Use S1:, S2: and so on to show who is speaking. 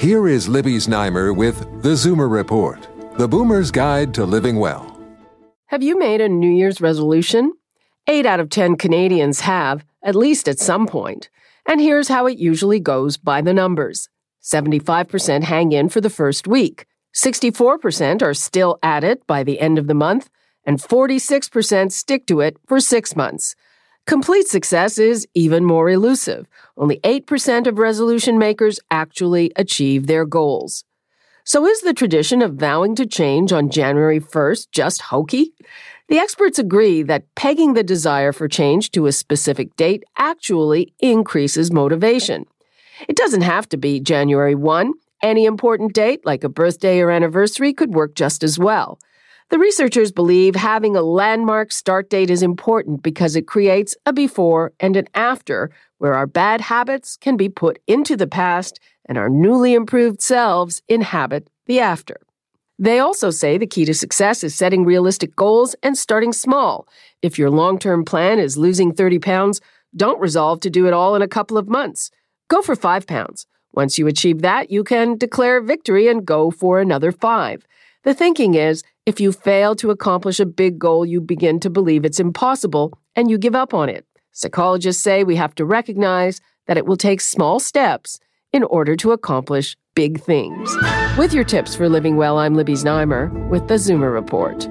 S1: Here is Libby Znaimer with The Zoomer Report, the boomer's guide to living well.
S2: Have you made a New Year's resolution? Eight out of 10 Canadians have, at least at some point. And here's how it usually goes by the numbers 75% hang in for the first week, 64% are still at it by the end of the month, and 46% stick to it for six months. Complete success is even more elusive. Only 8% of resolution makers actually achieve their goals. So is the tradition of vowing to change on January 1st just hokey? The experts agree that pegging the desire for change to a specific date actually increases motivation. It doesn't have to be January 1. Any important date, like a birthday or anniversary, could work just as well. The researchers believe having a landmark start date is important because it creates a before and an after where our bad habits can be put into the past and our newly improved selves inhabit the after. They also say the key to success is setting realistic goals and starting small. If your long term plan is losing 30 pounds, don't resolve to do it all in a couple of months. Go for five pounds. Once you achieve that, you can declare victory and go for another five. The thinking is if you fail to accomplish a big goal, you begin to believe it's impossible and you give up on it. Psychologists say we have to recognize that it will take small steps in order to accomplish big things. With your tips for living well, I'm Libby Znaimer with the Zoomer Report.